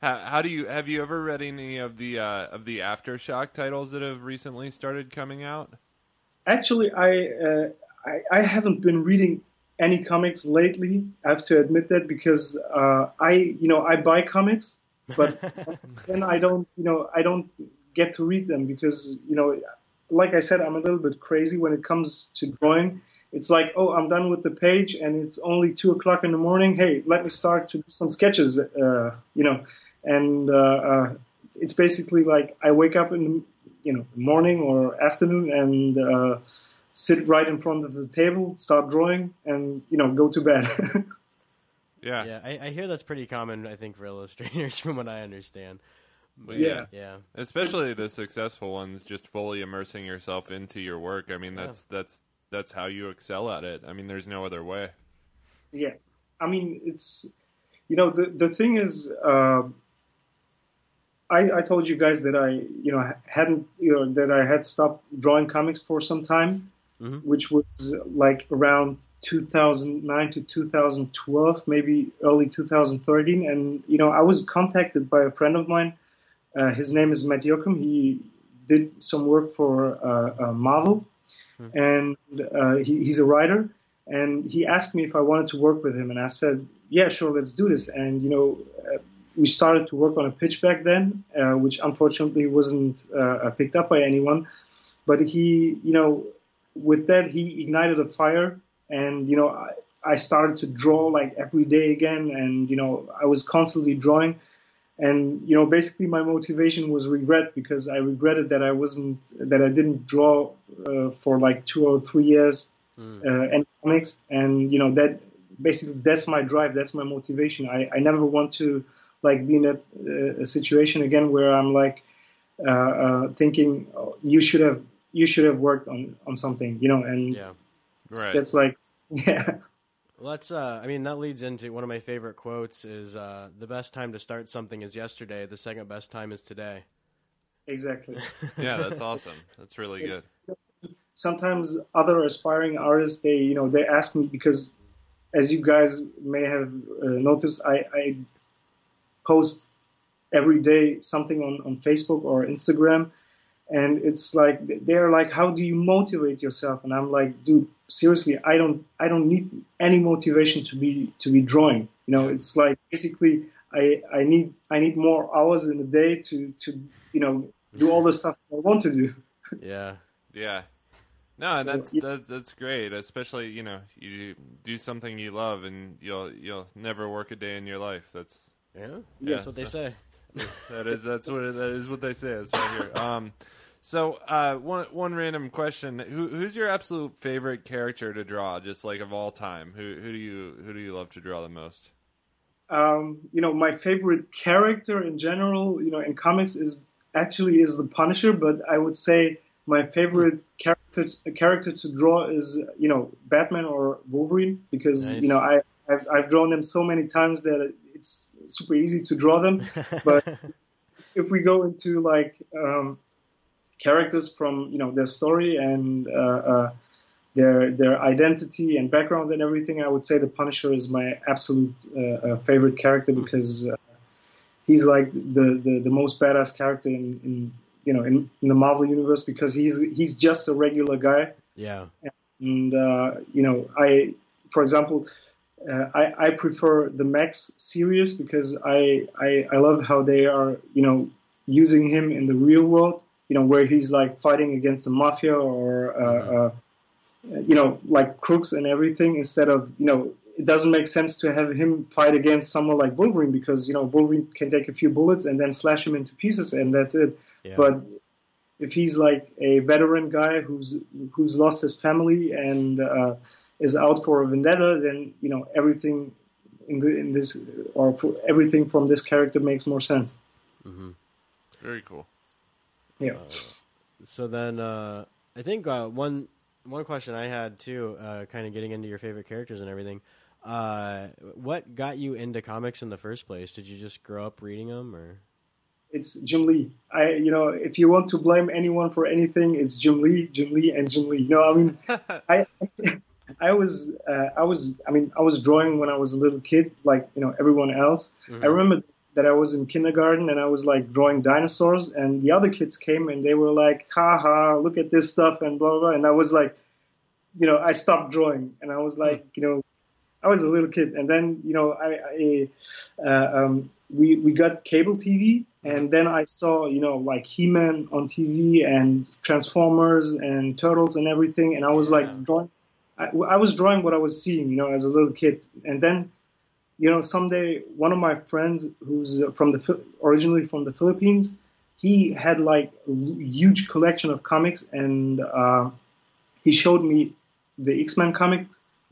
how, how do you have you ever read any of the uh, of the aftershock titles that have recently started coming out actually i uh, I, I haven't been reading any comics lately. I have to admit that because uh, I, you know, I buy comics, but <laughs> then I don't, you know, I don't get to read them because, you know, like I said, I'm a little bit crazy when it comes to drawing. It's like, oh, I'm done with the page and it's only two o'clock in the morning. Hey, let me start to do some sketches, uh, you know, and uh, uh it's basically like I wake up in the, you know, morning or afternoon and uh, sit right in front of the table, start drawing, and you know go to bed. <laughs> yeah, yeah. I, I, hear that's pretty common. I think for illustrators, <laughs> from what I understand. But yeah. yeah, Especially the successful ones, just fully immersing yourself into your work. I mean, that's yeah. that's that's how you excel at it. I mean, there's no other way. Yeah, I mean, it's you know the the thing is. Uh, I, I told you guys that I, you know, hadn't, you know, that I had stopped drawing comics for some time, mm-hmm. which was like around 2009 to 2012, maybe early 2013. And, you know, I was contacted by a friend of mine. Uh, his name is Matt Yoakum. He did some work for uh, uh, Marvel, mm-hmm. and uh, he, he's a writer. And he asked me if I wanted to work with him, and I said, "Yeah, sure, let's do this." And you know, uh, we started to work on a pitch back then, uh, which unfortunately wasn't uh, picked up by anyone. But he, you know, with that, he ignited a fire, and you know, I, I started to draw like every day again, and you know, I was constantly drawing, and you know, basically my motivation was regret because I regretted that I wasn't that I didn't draw uh, for like two or three years mm. uh, and comics, and you know that basically that's my drive, that's my motivation. I, I never want to like be in that uh, situation again where I'm like uh, uh, thinking oh, you should have you should have worked on on something, you know, and yeah, right. It's like <laughs> yeah. Let's. Uh, I mean, that leads into one of my favorite quotes: "Is uh, the best time to start something is yesterday. The second best time is today." Exactly. <laughs> yeah, that's awesome. That's really it's, good. Sometimes other aspiring artists, they you know, they ask me because, as you guys may have uh, noticed, I, I post every day something on on Facebook or Instagram, and it's like they're like how do you motivate yourself and i'm like dude seriously i don't i don't need any motivation to be to be drawing you know it's like basically i i need i need more hours in the day to to you know do all the stuff i want to do <laughs> yeah yeah No, So, that's yeah. that, that's great. Especially you know you do something you love and you'll you'll never work a day in your life. That's Yeah, Yeah, that's what they say. <laughs> that is that's what that is what they say. That's right here. Um, so uh, one one random question: Who who's your absolute favorite character to draw? Just like of all time, who who do you who do you love to draw the most? um, you know, my favorite character in general, you know, in comics is actually is the Punisher, but I would say my favorite character character to draw is you know Batman or Wolverine because Nice. you know I I've, I've drawn them so many times that it's super easy to draw them. <laughs> But if we go into like um, characters from you know their story and uh, uh, their their identity and background and everything, I would say the Punisher is my absolute uh, uh, favorite character because uh, he's like the, the, the most badass character in, in you know in, in the Marvel universe because he's he's just a regular guy yeah, and uh, you know I for example uh, I, I prefer the Max series because I, I I love how they are you know using him in the real world you know where he's like fighting against the mafia or uh, uh, you know like crooks and everything instead of you know it doesn't make sense to have him fight against someone like Wolverine because you know Wolverine can take a few bullets and then slash him into pieces and that's it yeah. but if he's like a veteran guy who's who's lost his family and uh, is out for a vendetta, then you know everything in, the, in this or for everything from this character makes more sense. Very cool. Yeah. So then, uh, I think uh, one one question I had too, uh, kind of getting into your favorite characters and everything. Uh, what got you into comics in the first place? Did you just grow up reading them, or it's Jim Lee. I, you know, if you want to blame anyone for anything, it's Jim Lee, Jim Lee, and Jim Lee. You know, I mean, <laughs> I, I was, uh, I was, I mean, I was drawing when I was a little kid, like you know, everyone else. I remember that I was in kindergarten and I was like drawing dinosaurs, and the other kids came and they were like, "Ha ha, look at this stuff," and blah blah. blah. And I was like, you know, I stopped drawing, and I was like, you know, I was a little kid, and then you know, I, I uh, um, we we got cable TV, and then I saw you know like He-Man on TV and Transformers and Turtles and everything, and I was like drawing. I, I was drawing what I was seeing, you know, as a little kid, and then, you know, someday one of my friends who's from the originally from the Philippines, he had like a huge collection of comics, and uh, he showed me the X Men comic,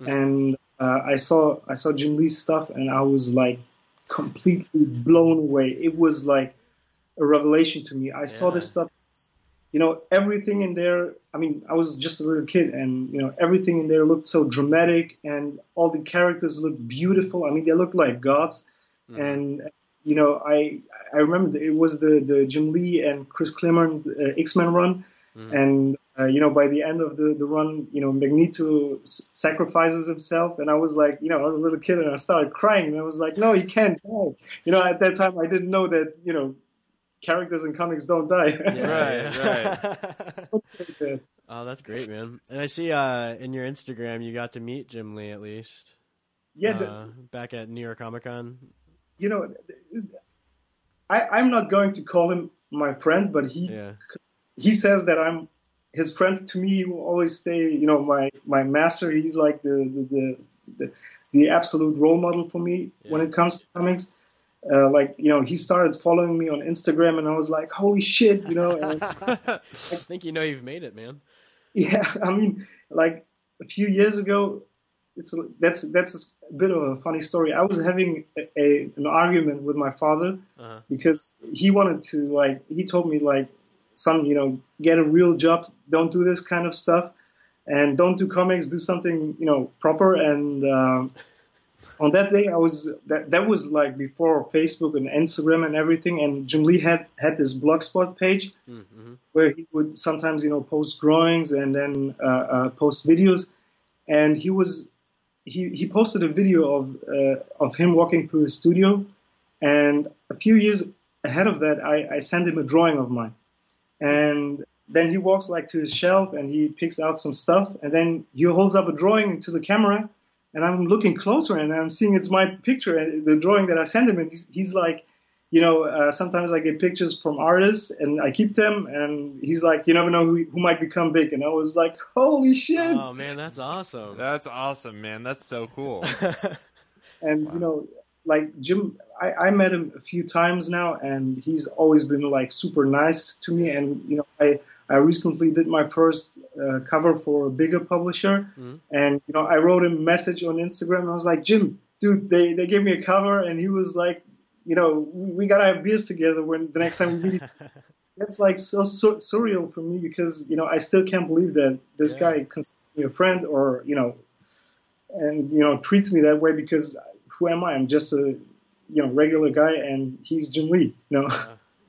and uh, I saw I saw Jim Lee's stuff, and I was like completely blown away. It was like a revelation to me. I saw this stuff, you know, everything in there. I mean, I was just a little kid, and you know, everything in there looked so dramatic, and all the characters looked beautiful. I mean, they looked like gods, and you know, I I remember it was the the Jim Lee and Chris Claremont uh, X Men run, and uh, you know, by the end of the, the run, you know, Magneto s- sacrifices himself, and I was like, you know, I was a little kid, and I started crying, and I was like, no, he can't die. You know, at that time, I didn't know that, you know, characters in comics don't die. <laughs> Right, right. <laughs> oh, that's great, man. And I see uh, in your Instagram you got to meet Jim Lee at least. yeah, the, uh, back at New York Comic Con. you know, I, I'm not going to call him my friend, but he Yeah. he says that I'm his friend. To me, he will always stay, you know, my my master. He's like the the the, the, the absolute role model for me when it comes to comics. Uh, like you know, he started following me on Instagram, and I was like, holy shit, you know. And, <laughs> I think you know you've made it, man. yeah, I mean, like a few years ago, it's that's that's a bit of a funny story. I was having a, a an argument with my father Uh-huh. because he wanted to like he told me like son you know get a real job don't do this kind of stuff and don't do comics do something you know proper and um, on that day i was that that was like before facebook and instagram and everything and jim lee had had this blogspot page Mm-hmm. where he would sometimes you know post drawings and then uh, uh, post videos. And he was he, he posted a video of uh, of him walking through his studio. And a few years ahead of that I, I sent him a drawing of mine. And then he walks like to his shelf and he picks out some stuff. And then he holds up a drawing to the camera and I'm looking closer and I'm seeing it's my picture and the drawing that I sent him and he's, he's like you know, uh, sometimes I get pictures from artists and I keep them. And he's like, you never know who, who might become big. And I was like, holy shit! Oh man, that's awesome. That's awesome, man. That's so cool. <laughs> and you know, like Jim, I, I met him a few times now, and he's always been like super nice to me. And you know, I I recently did my first uh, cover for a bigger publisher, Mhm. and you know, I wrote a message on Instagram. And I was like, Jim, dude, they they gave me a cover, and he was like, you know, we, gotta have beers together when the next time we meet. <laughs> That's like so, so surreal for me because you know I still can't believe that this Yeah. guy considers me a friend or you know, and you know treats me that way because who am I? I'm just a you know regular guy, and he's Jim Lee. You know,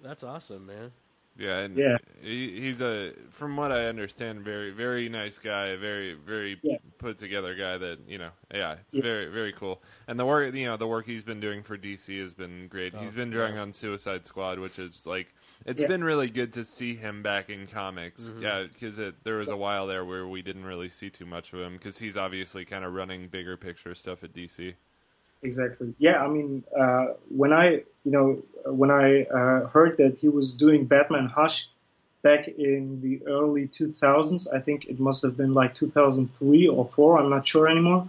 That's awesome, man. Yeah, and Yeah. He, he's a, from what I understand, very, very nice guy, very, very Yeah. put together guy. That you know, yeah, it's Yeah. very, very cool. And the work, you know, the work he's been doing for DC has been great. Oh, he's been drawing yeah. on Suicide Squad, which is like, it's Yeah. been really good to see him back in comics. Mhm. Yeah, because there was a while there where we didn't really see too much of him because he's obviously kind of running bigger picture stuff at DC. Exactly. Yeah, I mean, uh, when I you know when I uh, heard that he was doing Batman Hush back in the early 2000s, I think it must have been like 2003 or four. I'm not sure anymore.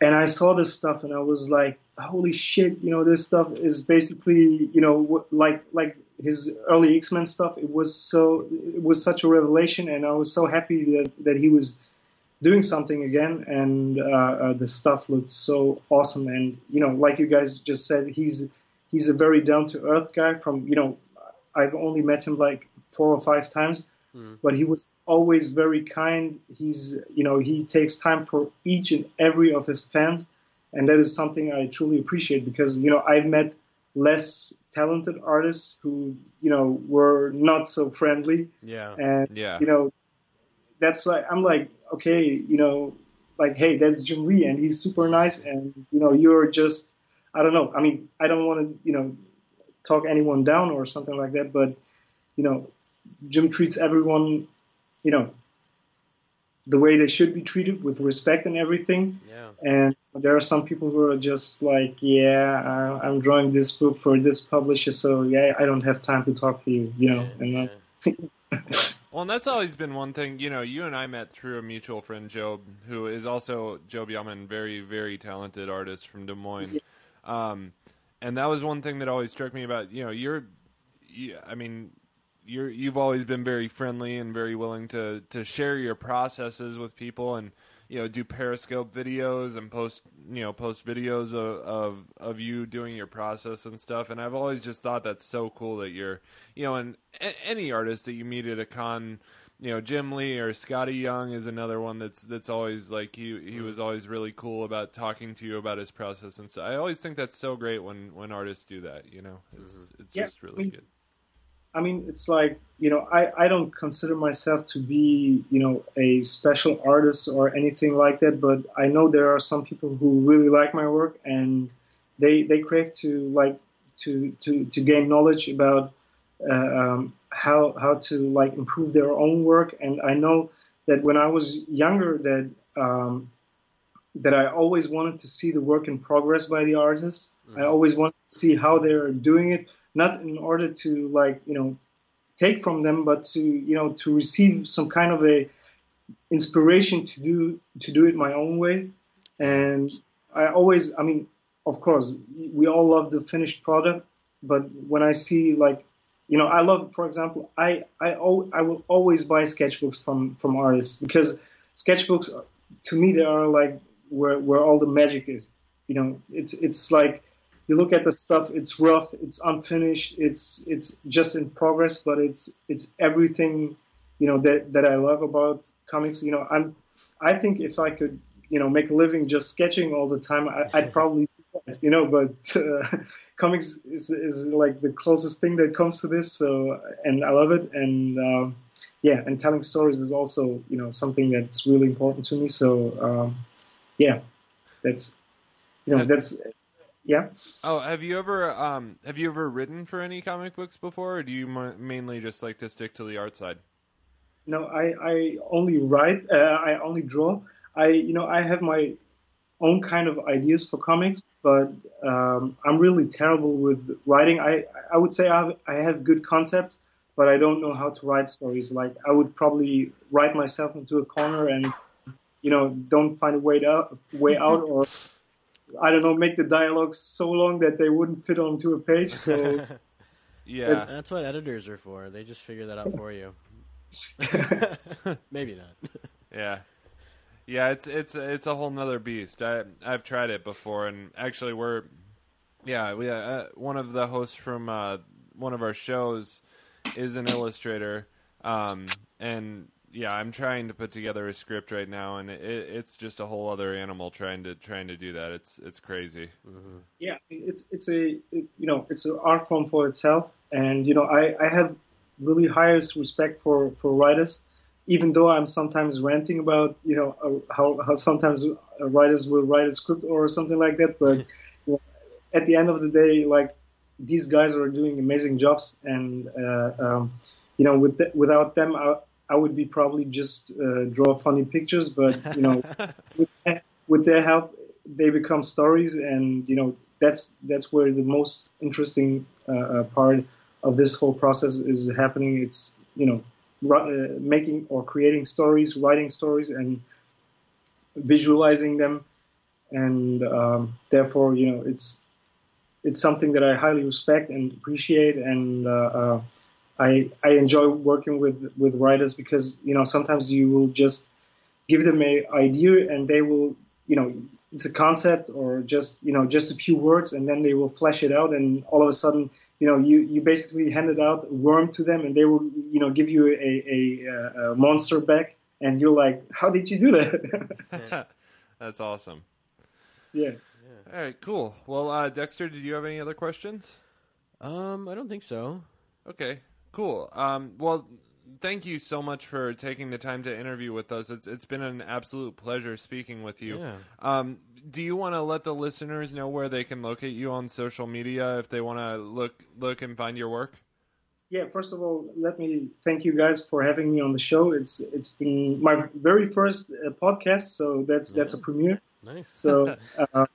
and I saw this stuff and I was like, holy shit, you know, this stuff is basically, you know, like like his early X Men stuff. It was so it was such a revelation, and I was so happy that that he was doing something again, and uh, uh, the stuff looked so awesome. And you know, like you guys just said, he's he's a very down to earth guy. From you know, I've only met him like four or five times, Mhm. but he was always very kind. He's you know he takes time for each and every of his fans, and that is something I truly appreciate because you know I've met less talented artists who you know were not so friendly Yeah. and Yeah. you know that's like i'm like okay you know like hey that's jim lee and he's super nice and you know you're just i don't know. I mean i don't want to you know talk anyone down or something like that but you know jim treats everyone you know the way they should be treated with respect and everything. Yeah. and there are some people who are just like yeah i'm drawing this book for this publisher so yeah i don't have time to talk to you you know and uh, <laughs> Well, and that's always been one thing. You know, you and I met through a mutual friend, Job, who is also Job Yaman, very, very talented artist from Des Moines. Um, and that was one thing that always struck me about you know you're, you, I mean, you're you've always been very friendly and very willing to to share your processes with people and you know do Periscope videos and post you know post videos of, of of you doing your process and stuff. And I've always just thought that's so cool that you're you know and a- any artist that you meet at a con. You know, Jim Lee or Skottie Young is another one that's that's always like he he mm-hmm. was always really cool about talking to you about his process and stuff. I always think that's so great when when artists do that. You know, it's mm-hmm. it's Yeah, just I really mean, good. I mean, it's like, you know, I, I don't consider myself to be, you know, a special artist or anything like that, but I know there are some people who really like my work and they, they crave to like to, to, to gain knowledge about uh, um, how, how to like improve their own work. And I know that when I was younger that, um, that I always wanted to see the work in progress by the artists. I always wanted to see how they're doing it, not in order to like you know take from them, but to you know to receive some kind of a inspiration to do to do it my own way. And I always, I mean, of course, we all love the finished product, but when I see like you know, I love, for example, I I, I will always buy sketchbooks from from artists because sketchbooks to me they are like where where all the magic is. You know, it's it's like you look at the stuff, it's rough, it's unfinished, it's it's just in progress, but it's it's everything you know that that I love about comics. You know, I'm I think if I could you know make a living just sketching all the time, I, I'd probably that, you know, but uh, <laughs> comics is is like the closest thing that comes to this. So and I love it and. Um, yeah, and telling stories is also, you know, something that's really important to me. So, um, yeah, that's, you know, that's, yeah. Oh, have you ever um have you ever written for any comic books before, or do you mainly just like to stick to the art side? No, I, I only write, uh, I only draw. I, you know, I have my own kind of ideas for comics, but um, I'm really terrible with writing. I I would say I have, I have good concepts, but I don't know how to write stories. Like I would probably write myself into a corner and you know don't find a way out way out or I don't know make the dialogues so long that they wouldn't fit onto a page. So <laughs> Yeah. It's- That's what editors are for. They just figure that out for you. <laughs> <laughs> Maybe not. Yeah. Yeah, it's it's it's a whole nother beast. I I've tried it before, and actually, we're yeah we uh, one of the hosts from uh, one of our shows is an illustrator, um, and yeah, I'm trying to put together a script right now, and it, it's just a whole other animal trying to trying to do that. It's it's crazy. yeah, it's it's a it, you know it's an art form for itself, and you know I I have really highest respect for for writers, even though I'm sometimes ranting about you know uh, how how sometimes uh, writers will write a script or something like that, but <laughs> you know, at the end of the day, like these guys are doing amazing jobs, and uh, um, you know with the, without them I. I would be probably just uh, draw funny pictures, but you know, <laughs> with, with their help, they become stories, and you know that's that's where the most interesting uh, uh, part of this whole process is happening. It's you know uh, making or creating stories, writing stories, and visualizing them, and um, therefore you know it's it's something that I highly respect and appreciate, and uh, uh, I I enjoy working with with writers because you know sometimes you will just give them a idea and they will you know it's a concept or just you know just a few words and then they will flesh it out and all of a sudden you know you you basically handed out a worm to them and they will you know give you a a, a monster back and you're like how did you do that <laughs> That's awesome. yeah All right, cool. Well, uh, Dexter, did you have any other questions? Um, I don't think so. Okay, cool. Um, well, thank you so much for taking the time to interview with us. It's it's been an absolute pleasure speaking with you. Yeah. Um, do you want to let the listeners know where they can locate you on social media if they want to look look and find your work? Yeah, first of all, let me thank you guys for having me on the show. It's it's been my very first uh, podcast, so that's that's a premiere. Nice. So <laughs> uh,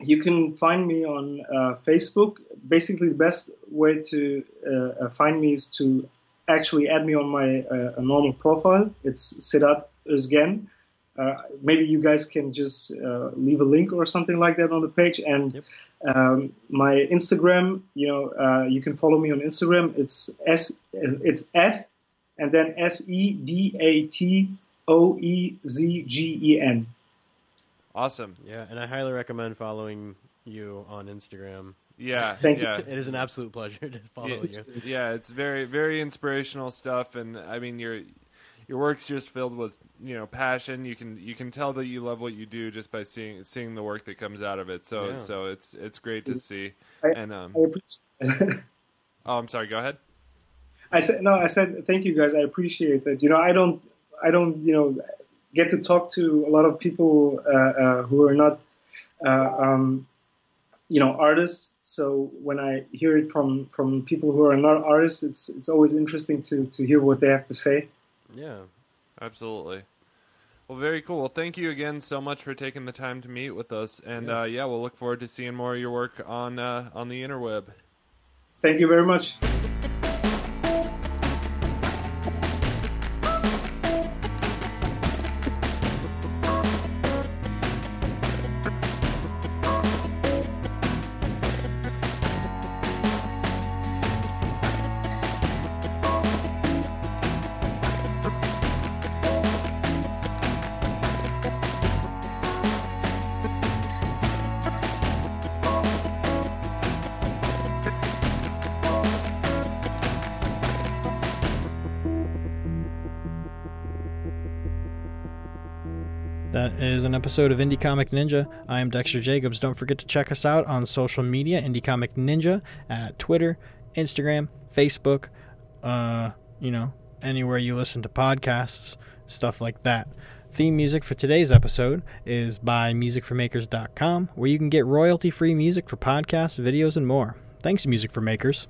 you can find me on uh, Facebook. Basically, the best way to uh, uh, find me is to actually add me on my uh, a normal profile. It's Sedat Özgen. Uh, maybe you guys can just uh, leave a link or something like that on the page. And Yep. um, my Instagram, you know, uh, you can follow me on Instagram. It's s it's at and then S E D A T O E Z G E N. Awesome. Yeah, and I highly recommend following you on Instagram. Yeah. <laughs> Thank you. It is an absolute pleasure <laughs> to follow yeah, you. yeah, it's very very inspirational stuff, and I mean your your work's just filled with you know passion. You can you can tell that you love what you do just by seeing seeing the work that comes out of it. So Yeah. so it's it's great to see. I- And um, I appreciate. <laughs> oh, I'm sorry. Go ahead. I said no. I said thank you guys. I appreciate that. You know, I don't, I don't, you know, get to talk to a lot of people uh, uh, who are not, uh, um, you know, artists. So when I hear it from from people who are not artists, it's it's always interesting to to hear what they have to say. Yeah. Absolutely. Well, very cool. Well, thank you again so much for taking the time to meet with us, and yeah, uh, yeah we'll look forward to seeing more of your work on uh, on the interweb. Thank you very much. Episode of Indie Comic Ninja. I am Dexter Jacobs. Don't forget to check us out on social media, Indie Comic Ninja, at Twitter, Instagram, Facebook, uh, you know, anywhere you listen to podcasts, stuff like that. Theme music for today's episode is by musicformakers.com, where you can get royalty free music for podcasts, videos, and more. Thanks, Music for Makers.